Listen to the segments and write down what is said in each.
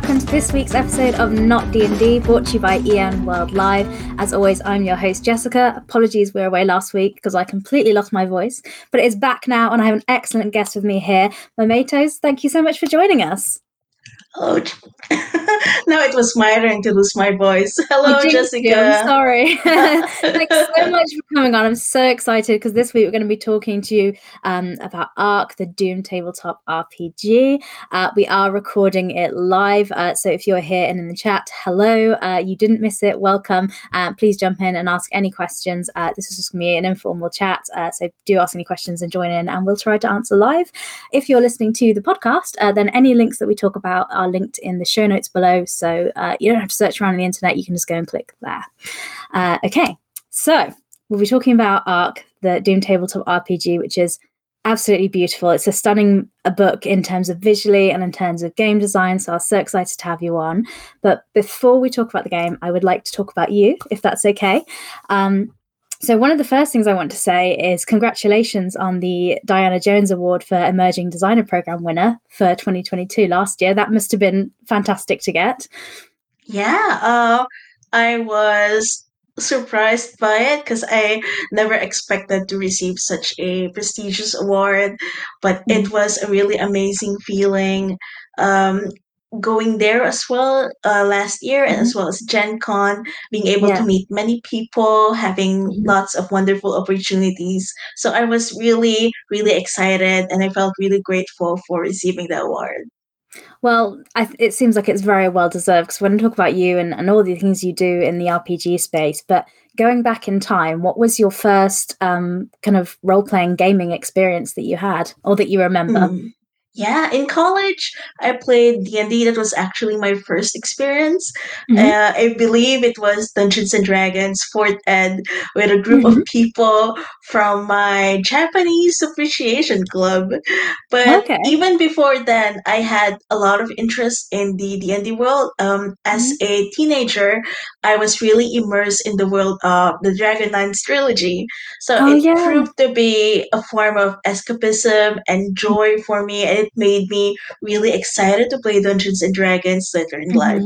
welcome to this week's episode of Not D&D, brought to you by EN World Live. As always, I'm your host, Jessica. Apologies we were away last week because I completely lost my voice, but it is back now and I have an excellent guest with me here. momatoes, thank you so much for joining us. Oh, now it was my turn to lose my voice. Hello, Jessica. I'm sorry. Thanks so much for coming on. I'm so excited because this week we're going to be talking to you um, about ARC, the Doom tabletop RPG. Uh, we are recording it live. Uh, so if you're here and in the chat, hello. Uh, you didn't miss it. Welcome. Uh, please jump in and ask any questions. Uh, this is just going to be an informal chat. Uh, so do ask any questions and join in, and we'll try to answer live. If you're listening to the podcast, then any links that we talk about are linked in the show notes below. So uh, you don't have to search around on the internet. You can just go and click there. Uh, okay, so we'll be talking about ARC, the Doom Tabletop RPG, which is absolutely beautiful. It's a stunning a book in terms of visually and in terms of game design. So I'm so excited to have you on. But before we talk about the game, I would like to talk about you, if that's okay. Um, so, one of the first things I want to say is congratulations on the Diana Jones Award for Emerging Designer Program winner for 2022 last year. That must have been fantastic to get. Yeah, uh, I was surprised by it because I never expected to receive such a prestigious award, but it mm. was a really amazing feeling. Um, going there as well uh, last year mm-hmm. as well as gen con being able yeah. to meet many people having mm-hmm. lots of wonderful opportunities so i was really really excited and i felt really grateful for receiving the award well, th- it seems like it's very well deserved because when I talk about you and, and all the things you do in the RPG space, but going back in time, what was your first um, kind of role playing gaming experience that you had or that you remember? Mm. Yeah, in college, I played D&D. That was actually my first experience. Mm-hmm. Uh, I believe it was Dungeons and Dragons 4th Ed with a group mm-hmm. of people from my Japanese appreciation club. But okay. even before then, I had a lot of interest in the D&D world. Um, as mm-hmm. a teenager, I was really immersed in the world of the Dragonlance trilogy. So oh, it yeah. proved to be a form of escapism and joy for me. And it made me really excited to play Dungeons and Dragons later in mm-hmm. life.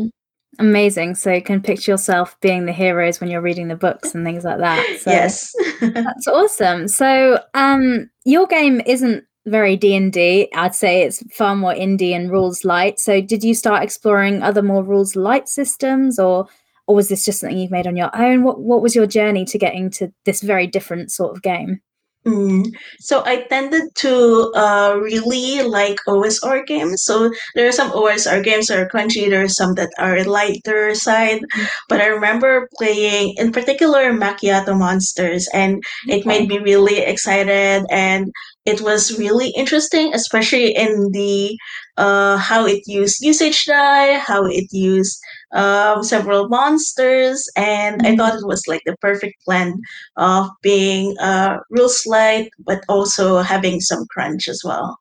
Amazing. So you can picture yourself being the heroes when you're reading the books and things like that. So yes. that's awesome. So um your game isn't very D&D. I'd say it's far more indie and rules light. So did you start exploring other more rules light systems or or was this just something you've made on your own? What what was your journey to getting to this very different sort of game? Mm. So I tended to uh, really like OSR games. So there are some OSR games that are crunchy. There are some that are lighter side. Mm. But I remember playing, in particular, Macchiato Monsters, and it made me really excited. And it was really interesting, especially in the uh, how it used usage die, how it used um, several monsters, and. I thought it was like the perfect blend of being uh, rules light, but also having some crunch as well.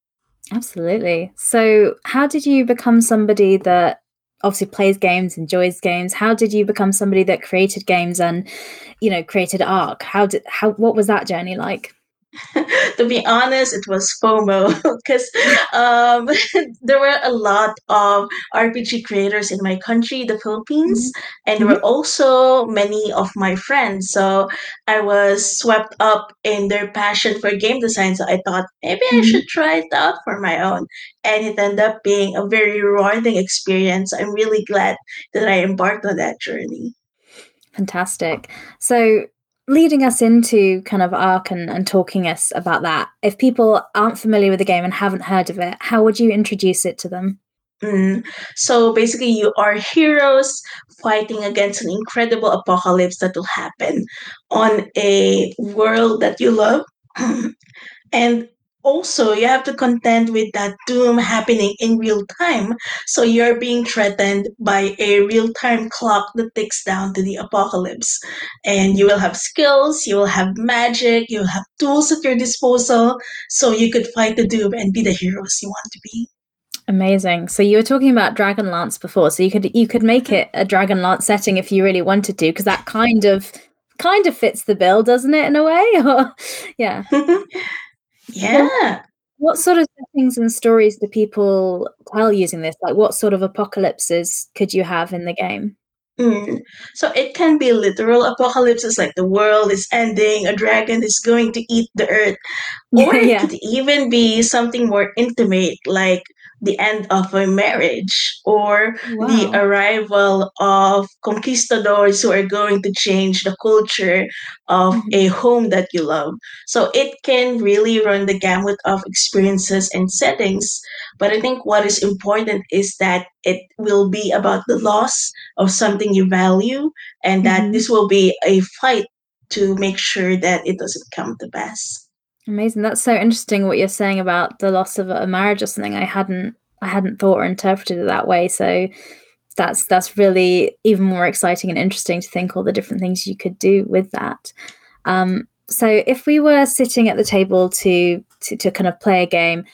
Absolutely. So, how did you become somebody that obviously plays games, enjoys games? How did you become somebody that created games and, you know, created Arc? How did how what was that journey like? to be honest, it was FOMO because um, there were a lot of RPG creators in my country, the Philippines, mm-hmm. and there were mm-hmm. also many of my friends. So I was swept up in their passion for game design. So I thought maybe mm-hmm. I should try it out for my own. And it ended up being a very rewarding experience. I'm really glad that I embarked on that journey. Fantastic. So leading us into kind of Arc and, and talking us about that if people aren't familiar with the game and haven't heard of it how would you introduce it to them mm. so basically you are heroes fighting against an incredible apocalypse that will happen on a world that you love and also you have to contend with that doom happening in real time. So you're being threatened by a real-time clock that ticks down to the apocalypse. And you will have skills you will have magic you'll have tools at your disposal. So you could fight the doom and be the heroes you want to be. Amazing. So you were talking about dragonlance before. So you could you could make it a dragonlance setting if you really wanted to because that kind of kind of fits the bill doesn't it in a way? Or yeah Yeah. What sort of things and stories do people tell using this? Like, what sort of apocalypses could you have in the game? Mm. So it can be literal apocalypses, like the world is ending, a dragon is going to eat the earth, or it yeah. could even be something more intimate, like the end of a marriage or the arrival of conquistadors who are going to change the culture of Mhm. a home that you love. So it can really run the gamut of experiences and settings. But I think what is important is that it will be about the loss of something you value and that Mhm. this will be a fight to make sure that it doesn't come to pass. Amazing. That's so interesting what you're saying about the loss of a marriage or something. I hadn't I hadn't thought or interpreted it that way. So that's that's really even more exciting and interesting to think all the different things you could do with that. Um, so if we were sitting at the table to, to to kind of play a game,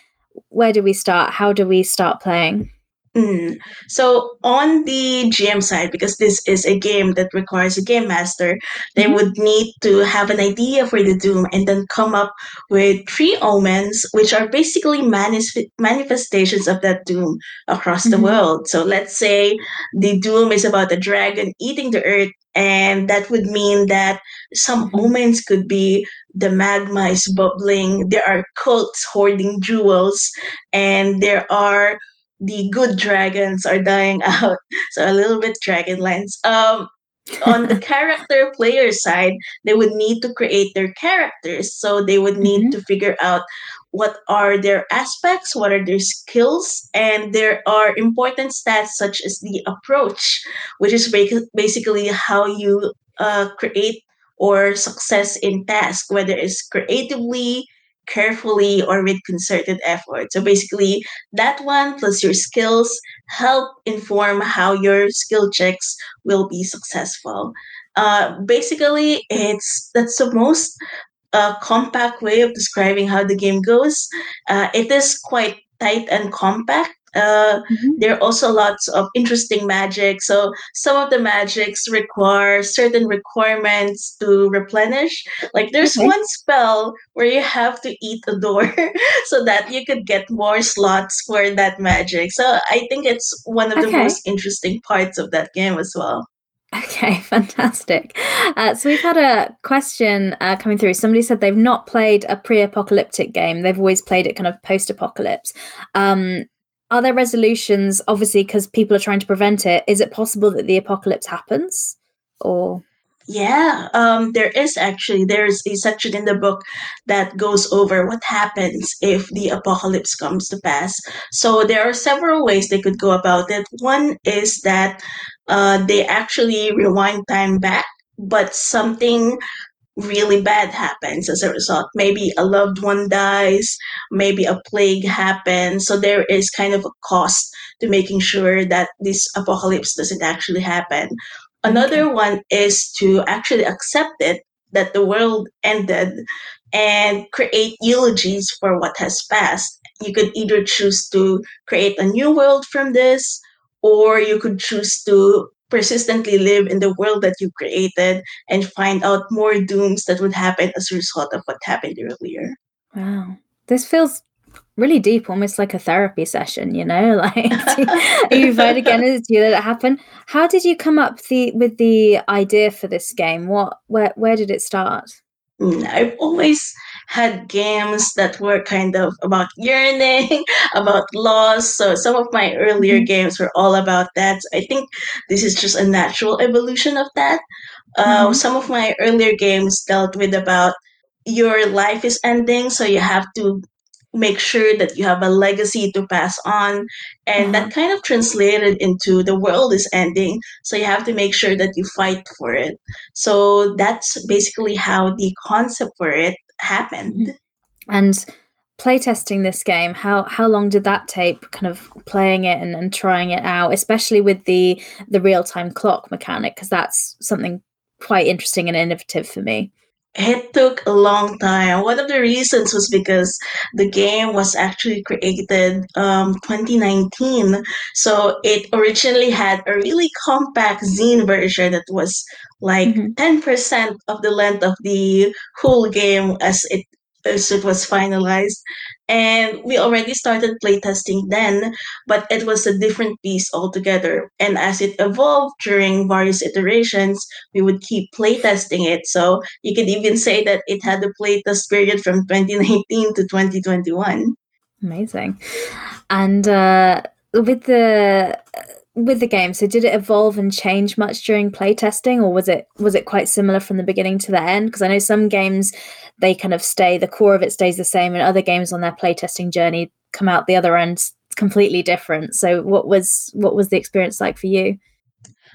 where do we start? How do we start playing? Mm. So on the GM side, because this is a game that requires a game master, they Mhm. would need to have an idea for the doom and then come up with three omens, which are basically manis- manifestations of that doom across the Mhm. world. So let's say the doom is about a dragon eating the earth, and that would mean that some omens could be the magma is bubbling, there are cults hoarding jewels, and there are the good dragons are dying out. So a little bit Dragonlance. Um, on the character player side, they would need to create their characters. So they would need Mhm. to figure out what are their aspects, what are their skills, and there are important stats such as the approach, which is ba- basically how you uh, create or success in task, whether it's creatively, carefully, or with concerted effort. So basically, that one plus your skills help inform how your skill checks will be successful. Uh, basically, it's that's the most uh, compact way of describing how the game goes. Uh, it is quite tight and compact. Uh, Mhm. there are also lots of interesting magic. So some of the magics require certain requirements to replenish. Like there's Okay. one spell where you have to eat a door so that you could get more slots for that magic. So I think it's one of the most interesting parts of that game as well. Okay, fantastic. Uh, so we've had a question uh, coming through. Somebody said they've not played a pre-apocalyptic game; they've always played it kind of post-apocalypse. Um, are there resolutions? Obviously, because people are trying to prevent it. Is it possible that the apocalypse happens, or? Yeah, um, there is actually there's a section in the book that goes over what happens if the apocalypse comes to pass. So there are several ways they could go about it. One is that uh, they actually rewind time back, but something really bad happens as a result. Maybe a loved one dies, maybe a plague happens. So there is kind of a cost to making sure that this apocalypse doesn't actually happen. Okay. Another one is to actually accept it that the world ended and create eulogies for what has passed. You could either choose to create a new world from this, or you could choose to persistently live in the world that you created and find out more dooms that would happen as a result of what happened earlier. Wow, this feels really deep, almost like a therapy session. You know, like you vote again? Do you let it happen? How did you come up the with the idea for this game? What where where did it start? Mm, I've always had games that were kind of about yearning, about loss. So some of my earlier Mhm. games were all about that. So I think this is just a natural evolution of that. Uh, Mhm. some of my earlier games dealt with about your life is ending, so you have to make sure that you have a legacy to pass on, and that kind of translated into the world is ending, so you have to make sure that you fight for it. So that's basically how the concept for it happened. Mhm. And playtesting this game, how how long did that take? Kind of playing it and, and trying it out, especially with the the real time clock mechanic, because that's something quite interesting and innovative for me. It took a long time. One of the reasons was because the game was actually created um 2019. So it originally had a really compact zine version that was like Mhm. 10% of the length of the whole game as it as it was finalized. And we already started playtesting then, but it was a different piece altogether. And as it evolved during various iterations, we would keep playtesting it. So you could even say that it had a playtest period from 2019 to 2021. Amazing. And uh, with the with the game, so did it evolve and change much during playtesting, or was it was it quite similar from the beginning to the end? Because I know some games they kind of stay the core of it stays the same, and other games on their playtesting journey come out the other end completely different. So what was what was the experience like for you?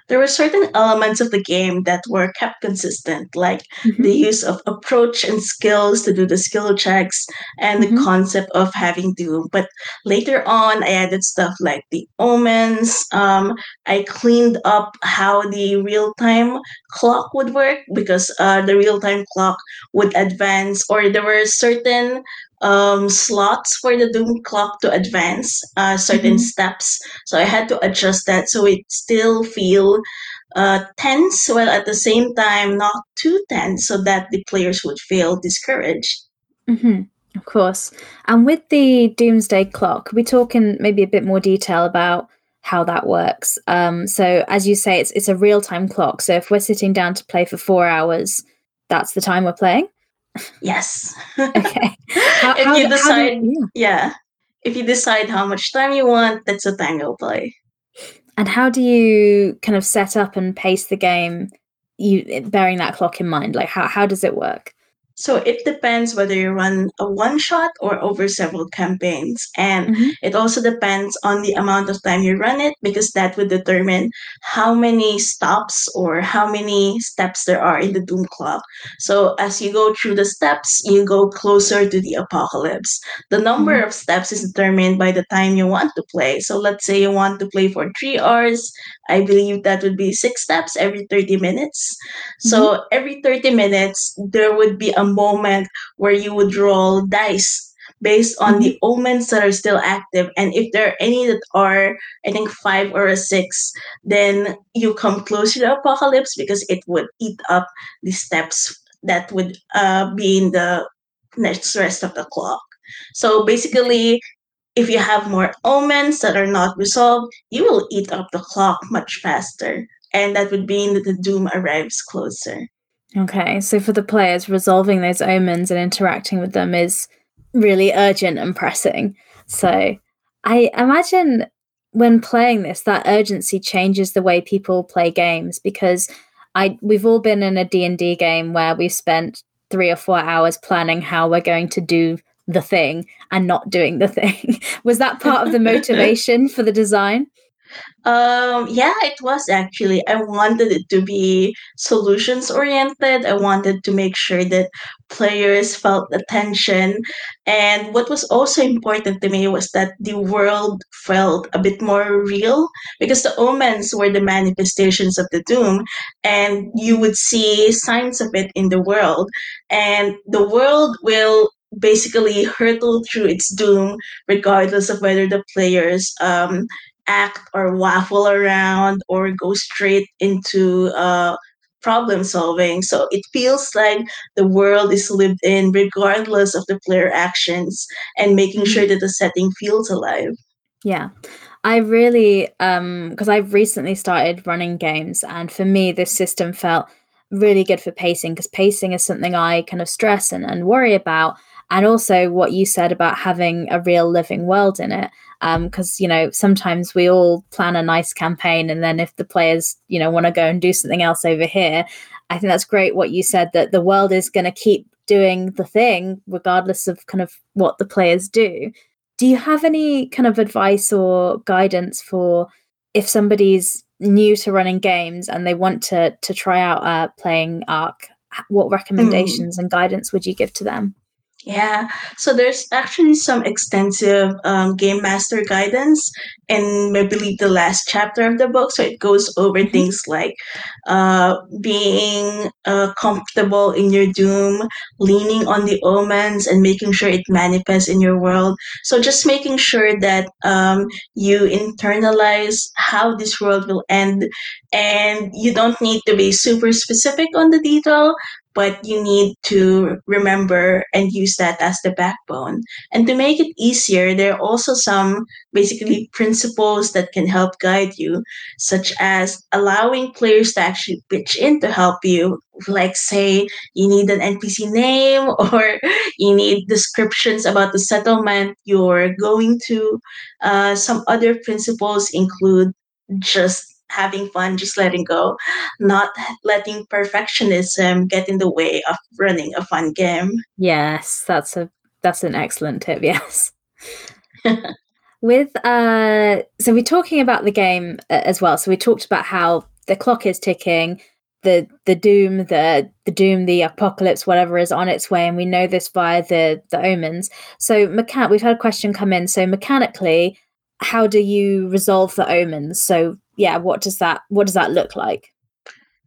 There were certain elements of the game that were kept consistent, like mm-hmm. the use of approach and skills to do the skill checks and mm-hmm. the concept of having doom. But later on, I added stuff like the omens. Um, I cleaned up how the real time clock would work because uh, the real time clock would advance, or there were certain um, slots for the Doom clock to advance uh, certain mm-hmm. steps. So I had to adjust that so it still feel uh, tense while at the same time not too tense so that the players would feel discouraged. Mm-hmm. Of course. And with the Doomsday clock, we talk in maybe a bit more detail about how that works. Um, so as you say, it's it's a real time clock. So if we're sitting down to play for four hours, that's the time we're playing. Yes. okay. How, if how, you decide, you, yeah. yeah. If you decide how much time you want, that's a tango play. And how do you kind of set up and pace the game? You bearing that clock in mind, like how how does it work? So it depends whether you run a one shot or over several campaigns. And mm-hmm. it also depends on the amount of time you run it because that would determine how many stops or how many steps there are in the Doom Clock. So as you go through the steps, you go closer to the apocalypse. The number mm-hmm. of steps is determined by the time you want to play. So let's say you want to play for three hours. I believe that would be six steps every 30 minutes. So mm-hmm. every 30 minutes, there would be a a moment where you would roll dice based on the mm-hmm. omens that are still active. And if there are any that are, I think, five or a six, then you come close to the apocalypse because it would eat up the steps that would uh, be in the next rest of the clock. So basically, if you have more omens that are not resolved, you will eat up the clock much faster. And that would mean that the doom arrives closer. Okay, so for the players, resolving those omens and interacting with them is really urgent and pressing. So I imagine when playing this, that urgency changes the way people play games because I we've all been in a D&D game where we've spent 3 or 4 hours planning how we're going to do the thing and not doing the thing. Was that part of the motivation for the design? Um, yeah, it was actually. I wanted it to be solutions oriented. I wanted to make sure that players felt the tension. And what was also important to me was that the world felt a bit more real because the omens were the manifestations of the doom, and you would see signs of it in the world. And the world will basically hurtle through its doom regardless of whether the players um, act or waffle around or go straight into uh, problem solving. So it feels like the world is lived in regardless of the player actions and making sure mm-hmm. that the setting feels alive. Yeah. I really um because I've recently started running games and for me this system felt really good for pacing because pacing is something I kind of stress and, and worry about and also what you said about having a real living world in it because um, you know sometimes we all plan a nice campaign and then if the players you know want to go and do something else over here i think that's great what you said that the world is going to keep doing the thing regardless of kind of what the players do do you have any kind of advice or guidance for if somebody's new to running games and they want to to try out uh, playing arc what hmm. recommendations mm. and guidance would you give to them yeah, so there's actually some extensive um, game master guidance in, I believe, the last chapter of the book. So it goes over mm-hmm. things like uh, being uh, comfortable in your doom, leaning on the omens, and making sure it manifests in your world. So just making sure that um, you internalize how this world will end, and you don't need to be super specific on the detail, but you need to remember and use that as the backbone. And to make it easier, there are also some basically principles that can help guide you, such as allowing players to actually pitch in to help you. Like, say, you need an NPC name or you need descriptions about the settlement you're going to. Uh, some other principles include just having fun, just letting go, not letting perfectionism get in the way of running a fun game. Yes, that's a that's an excellent tip. Yes. With uh, so we're talking about the game uh, as well. So we talked about how the clock is ticking, the the doom, the the doom, the apocalypse, whatever is on its way, and we know this via the the omens. So mechan- we've had a question come in. So mechanically, how do you resolve the omens? So yeah, what does that what does that look like?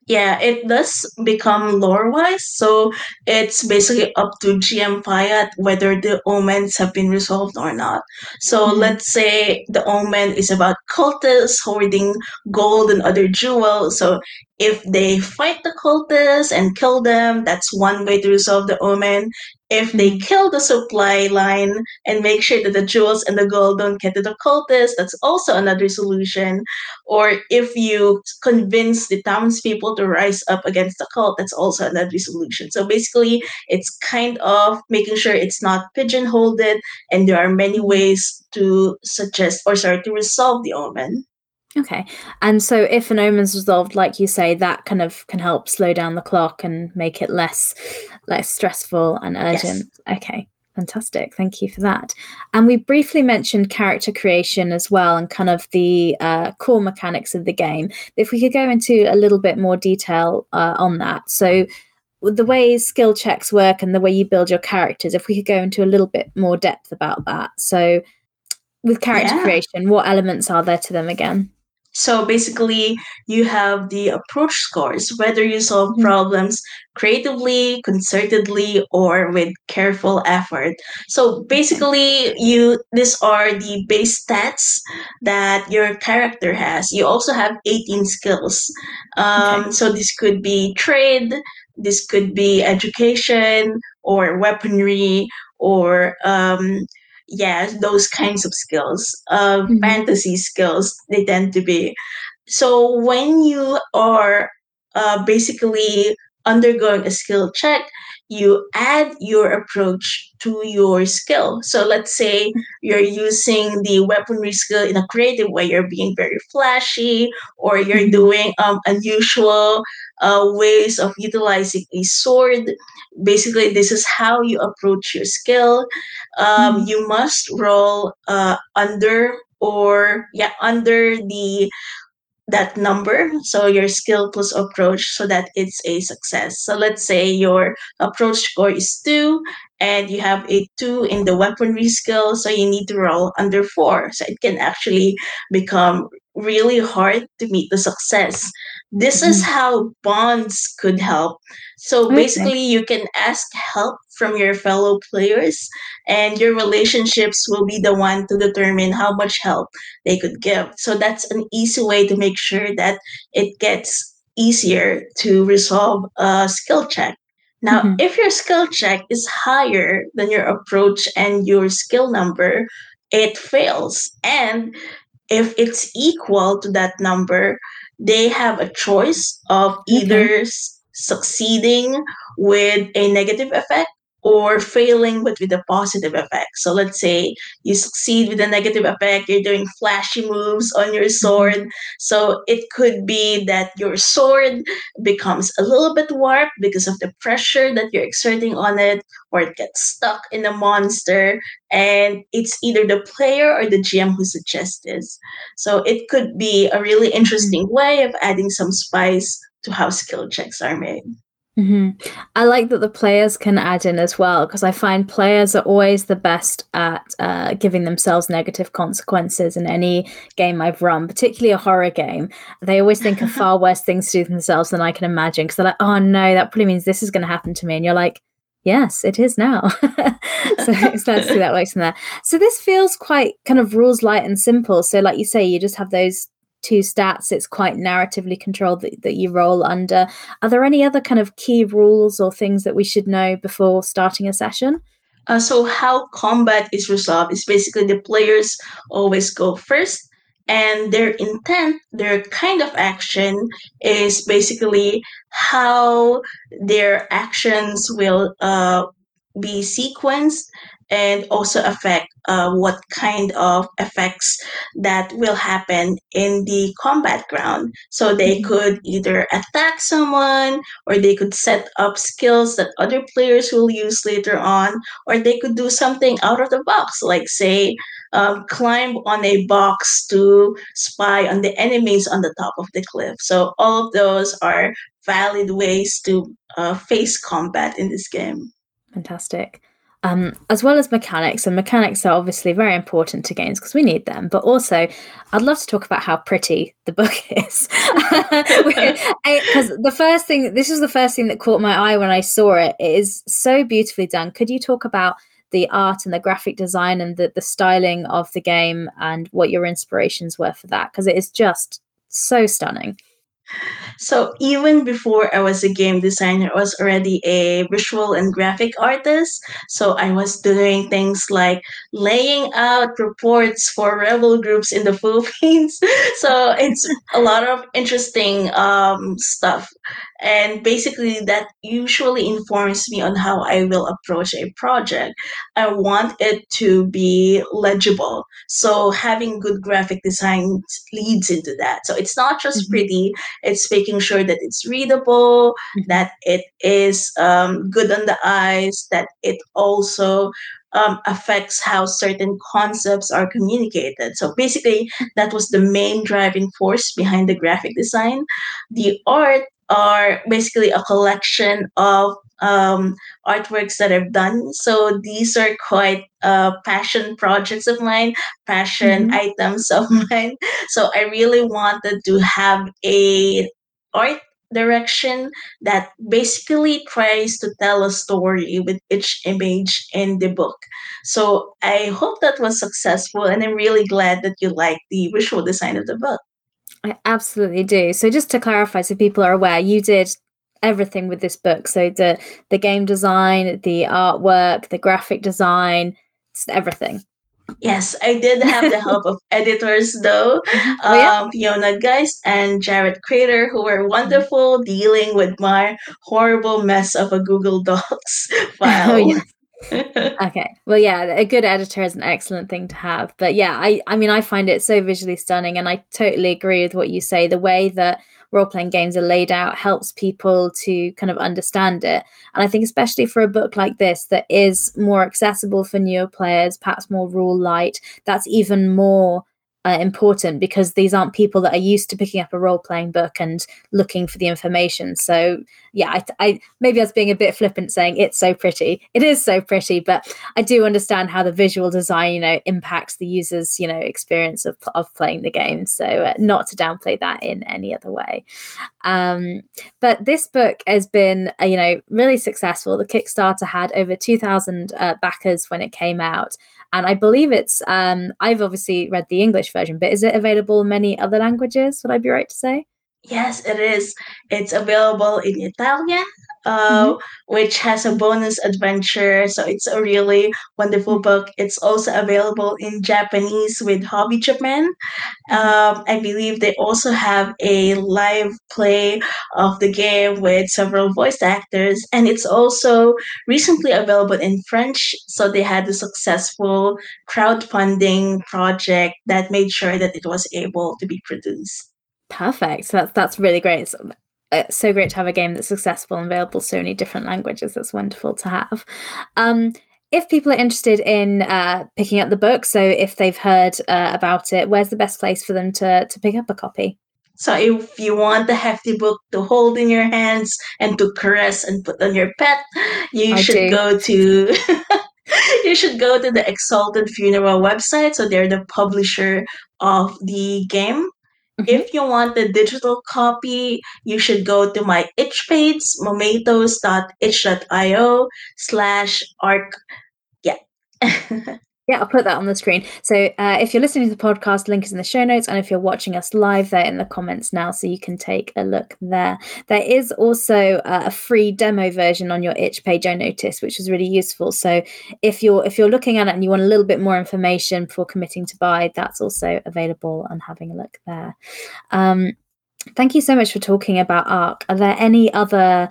Yeah, it does become lore wise. So it's basically up to GM fiat whether the omens have been resolved or not. So mm-hmm. let's say the omen is about cultists hoarding gold and other jewels. So if they fight the cultists and kill them, that's one way to resolve the omen. If they kill the supply line and make sure that the jewels and the gold don't get to the cultists, that's also another solution. Or if you convince the townspeople to rise up against the cult, that's also another solution. So basically, it's kind of making sure it's not pigeonholed, and there are many ways to suggest or sorry to resolve the omen. Okay. And so if an omen's resolved, like you say, that kind of can help slow down the clock and make it less less stressful and urgent. Yes. Okay. Fantastic. Thank you for that. And we briefly mentioned character creation as well and kind of the uh, core mechanics of the game. If we could go into a little bit more detail uh, on that. So, the way skill checks work and the way you build your characters, if we could go into a little bit more depth about that. So, with character yeah. creation, what elements are there to them again? So basically, you have the approach scores, whether you solve mm-hmm. problems creatively, concertedly, or with careful effort. So basically, you these are the base stats that your character has. You also have 18 skills. Um, okay. So this could be trade, this could be education, or weaponry, or um, yeah, those kinds of skills, uh, mm-hmm. fantasy skills, they tend to be. So when you are uh, basically undergoing a skill check, you add your approach to your skill. So let's say you're using the weaponry skill in a creative way, you're being very flashy, or you're mm-hmm. doing um, unusual uh, ways of utilizing a sword. Basically, this is how you approach your skill. Um, mm-hmm. You must roll uh, under or yeah under the that number so your skill plus approach so that it's a success. So let's say your approach score is two and you have a two in the weaponry skill so you need to roll under four. So it can actually become really hard to meet the success this mm-hmm. is how bonds could help. So basically you can ask help from your fellow players and your relationships will be the one to determine how much help they could give. So that's an easy way to make sure that it gets easier to resolve a skill check. Now mm-hmm. if your skill check is higher than your approach and your skill number it fails. And if it's equal to that number they have a choice of either mm-hmm. succeeding with a negative effect or failing but with a positive effect. So let's say you succeed with a negative effect, you're doing flashy moves on your mm-hmm. sword. So it could be that your sword becomes a little bit warped because of the pressure that you're exerting on it, or it gets stuck in a monster. And it's either the player or the GM who suggests this. So it could be a really interesting way of adding some spice to how skill checks are made. Mm-hmm. I like that the players can add in as well because I find players are always the best at uh, giving themselves negative consequences in any game I've run, particularly a horror game. They always think of far worse things to do themselves than I can imagine because they're like, oh no, that probably means this is going to happen to me. And you're like, yes, it is now. so it's nice to see that works in there. So this feels quite kind of rules light and simple. So, like you say, you just have those two stats. It's quite narratively controlled that, that you roll under. Are there any other kind of key rules or things that we should know before starting a session? Uh, so how combat is resolved is basically the players always go first and their intent their kind of action is basically how their actions will uh, be sequenced and also affect uh, what kind of effects that will happen in the combat ground. So they mm-hmm. could either attack someone, or they could set up skills that other players will use later on, or they could do something out of the box, like say, um, climb on a box to spy on the enemies on the top of the cliff. So all of those are valid ways to uh, face combat in this game. Fantastic um, as well as mechanics. And mechanics are obviously very important to games because we need them. But also, I'd love to talk about how pretty the book is. Because the first thing, this was the first thing that caught my eye when I saw it. It is so beautifully done. Could you talk about the art and the graphic design and the, the styling of the game and what your inspirations were for that? Because it is just so stunning. So even before I was a game designer, I was already a visual and graphic artist. So I was doing things like laying out reports for rebel groups in the Philippines. so it's a lot of interesting um, stuff. And basically, that usually informs me on how I will approach a project. I want it to be legible. So having good graphic design leads into that. So it's not just mm-hmm. pretty, it's making sure that it's readable, mm-hmm. that it is um, good on the eyes, that it also um, affects how certain concepts are communicated. So basically, that was the main driving force behind the graphic design. The art are basically a collection of um, artworks that I've done. So these are quite uh, passion projects of mine, passion mm-hmm. items of mine. So I really wanted to have a art direction that basically tries to tell a story with each image in the book. So I hope that was successful and I'm really glad that you like the visual design of the book. I absolutely do. So just to clarify so people are aware, you did everything with this book. So the the game design, the artwork, the graphic design, everything. Yes, I did have the help of editors though, oh, yeah? um, Fiona Geist and Jared Crater, who were wonderful dealing with my horrible mess of a Google Docs file. Oh, yeah. okay. Well, yeah, a good editor is an excellent thing to have. But yeah, I I mean I find it so visually stunning and I totally agree with what you say. The way that role playing games are laid out helps people to kind of understand it. And I think especially for a book like this that is more accessible for newer players, perhaps more rule light, that's even more uh, important because these aren't people that are used to picking up a role playing book and looking for the information. So yeah, I, I, maybe I was being a bit flippant saying it's so pretty. It is so pretty, but I do understand how the visual design, you know, impacts the user's you know experience of of playing the game. So uh, not to downplay that in any other way. Um, but this book has been uh, you know really successful. The Kickstarter had over two thousand uh, backers when it came out and I believe it's. Um, I've obviously read the English version, but is it available in many other languages? Would I be right to say? Yes, it is. It's available in Italian, uh, mm-hmm. which has a bonus adventure. So it's a really wonderful mm-hmm. book. It's also available in Japanese with Hobby Japan. Um, I believe they also have a live play of the game with several voice actors, and it's also recently available in French. So they had a successful crowdfunding project that made sure that it was able to be produced. Perfect. So that's that's really great. It's, it's so great to have a game that's successful and available so many different languages. That's wonderful to have. Um, if people are interested in uh, picking up the book, so if they've heard uh, about it, where's the best place for them to to pick up a copy? So if you want the hefty book to hold in your hands and to caress and put on your pet, you I should do. go to you should go to the Exalted Funeral website. So they're the publisher of the game. Mm-hmm. If you want the digital copy, you should go to my itch page, momatoes.itch.io slash arc. Yeah. Yeah, I'll put that on the screen. So uh, if you're listening to the podcast, link is in the show notes, and if you're watching us live, they're in the comments now, so you can take a look there. There is also uh, a free demo version on your itch page. I noticed, which is really useful. So if you're if you're looking at it and you want a little bit more information before committing to buy, that's also available and having a look there. Um, thank you so much for talking about ARC. Are there any other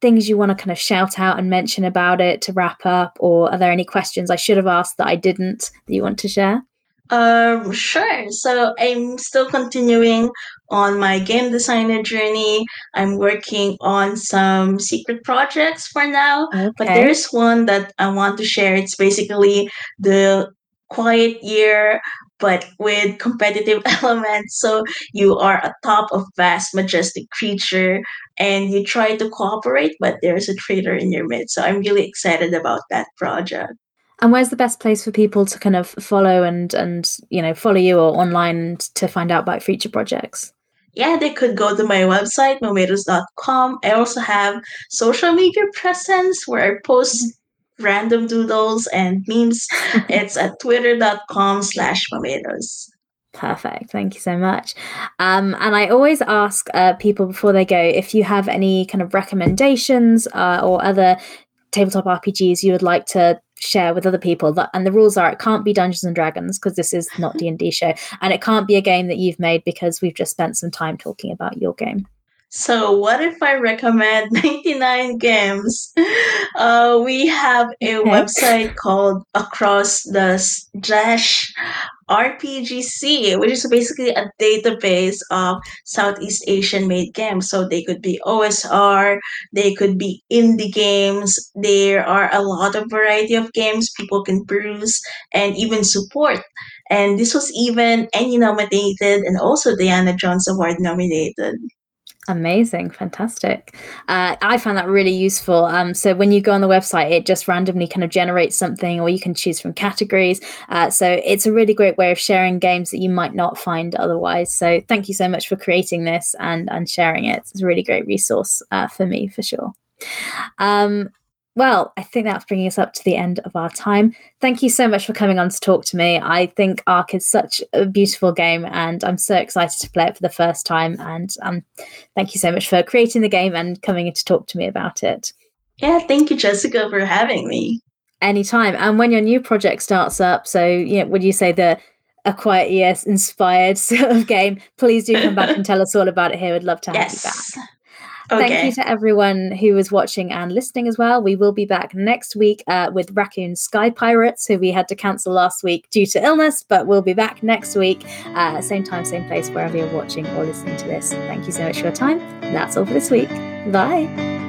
things you want to kind of shout out and mention about it to wrap up or are there any questions i should have asked that i didn't that you want to share? Um sure. So i'm still continuing on my game designer journey. I'm working on some secret projects for now okay. but there's one that i want to share. It's basically the quiet year but with competitive elements. So you are atop of vast, majestic creature and you try to cooperate, but there's a traitor in your midst. So I'm really excited about that project. And where's the best place for people to kind of follow and and you know follow you or online to find out about future projects? Yeah, they could go to my website, momatoes.com. I also have social media presence where I post random doodles and memes. it's at twitter.com slash momatoes. Perfect. Thank you so much. Um, and I always ask uh, people before they go if you have any kind of recommendations uh, or other tabletop RPGs you would like to share with other people. That, and the rules are it can't be Dungeons and Dragons because this is not D and D show, and it can't be a game that you've made because we've just spent some time talking about your game. So, what if I recommend 99 Games? Uh, we have a okay. website called Across the Dash RPG Sea, which is basically a database of Southeast Asian made games. So, they could be OSR, they could be indie games. There are a lot of variety of games people can peruse and even support. And this was even Emmy nominated and also Diana Jones Award nominated. Amazing, fantastic. Uh, I found that really useful. Um, so when you go on the website, it just randomly kind of generates something, or you can choose from categories. Uh, so it's a really great way of sharing games that you might not find otherwise. So thank you so much for creating this and and sharing it. It's a really great resource uh, for me for sure. Um, well, I think that's bringing us up to the end of our time. Thank you so much for coming on to talk to me. I think ARC is such a beautiful game, and I'm so excited to play it for the first time. And um, thank you so much for creating the game and coming in to talk to me about it. Yeah, thank you, Jessica, for having me. Anytime. And when your new project starts up, so you know, would you say the a quiet year inspired sort of game, please do come back and tell us all about it here. We'd love to have yes. you back. Okay. Thank you to everyone who was watching and listening as well. We will be back next week uh, with Raccoon Sky Pirates, who we had to cancel last week due to illness, but we'll be back next week, uh, same time, same place, wherever you're watching or listening to this. Thank you so much for your time. That's all for this week. Bye.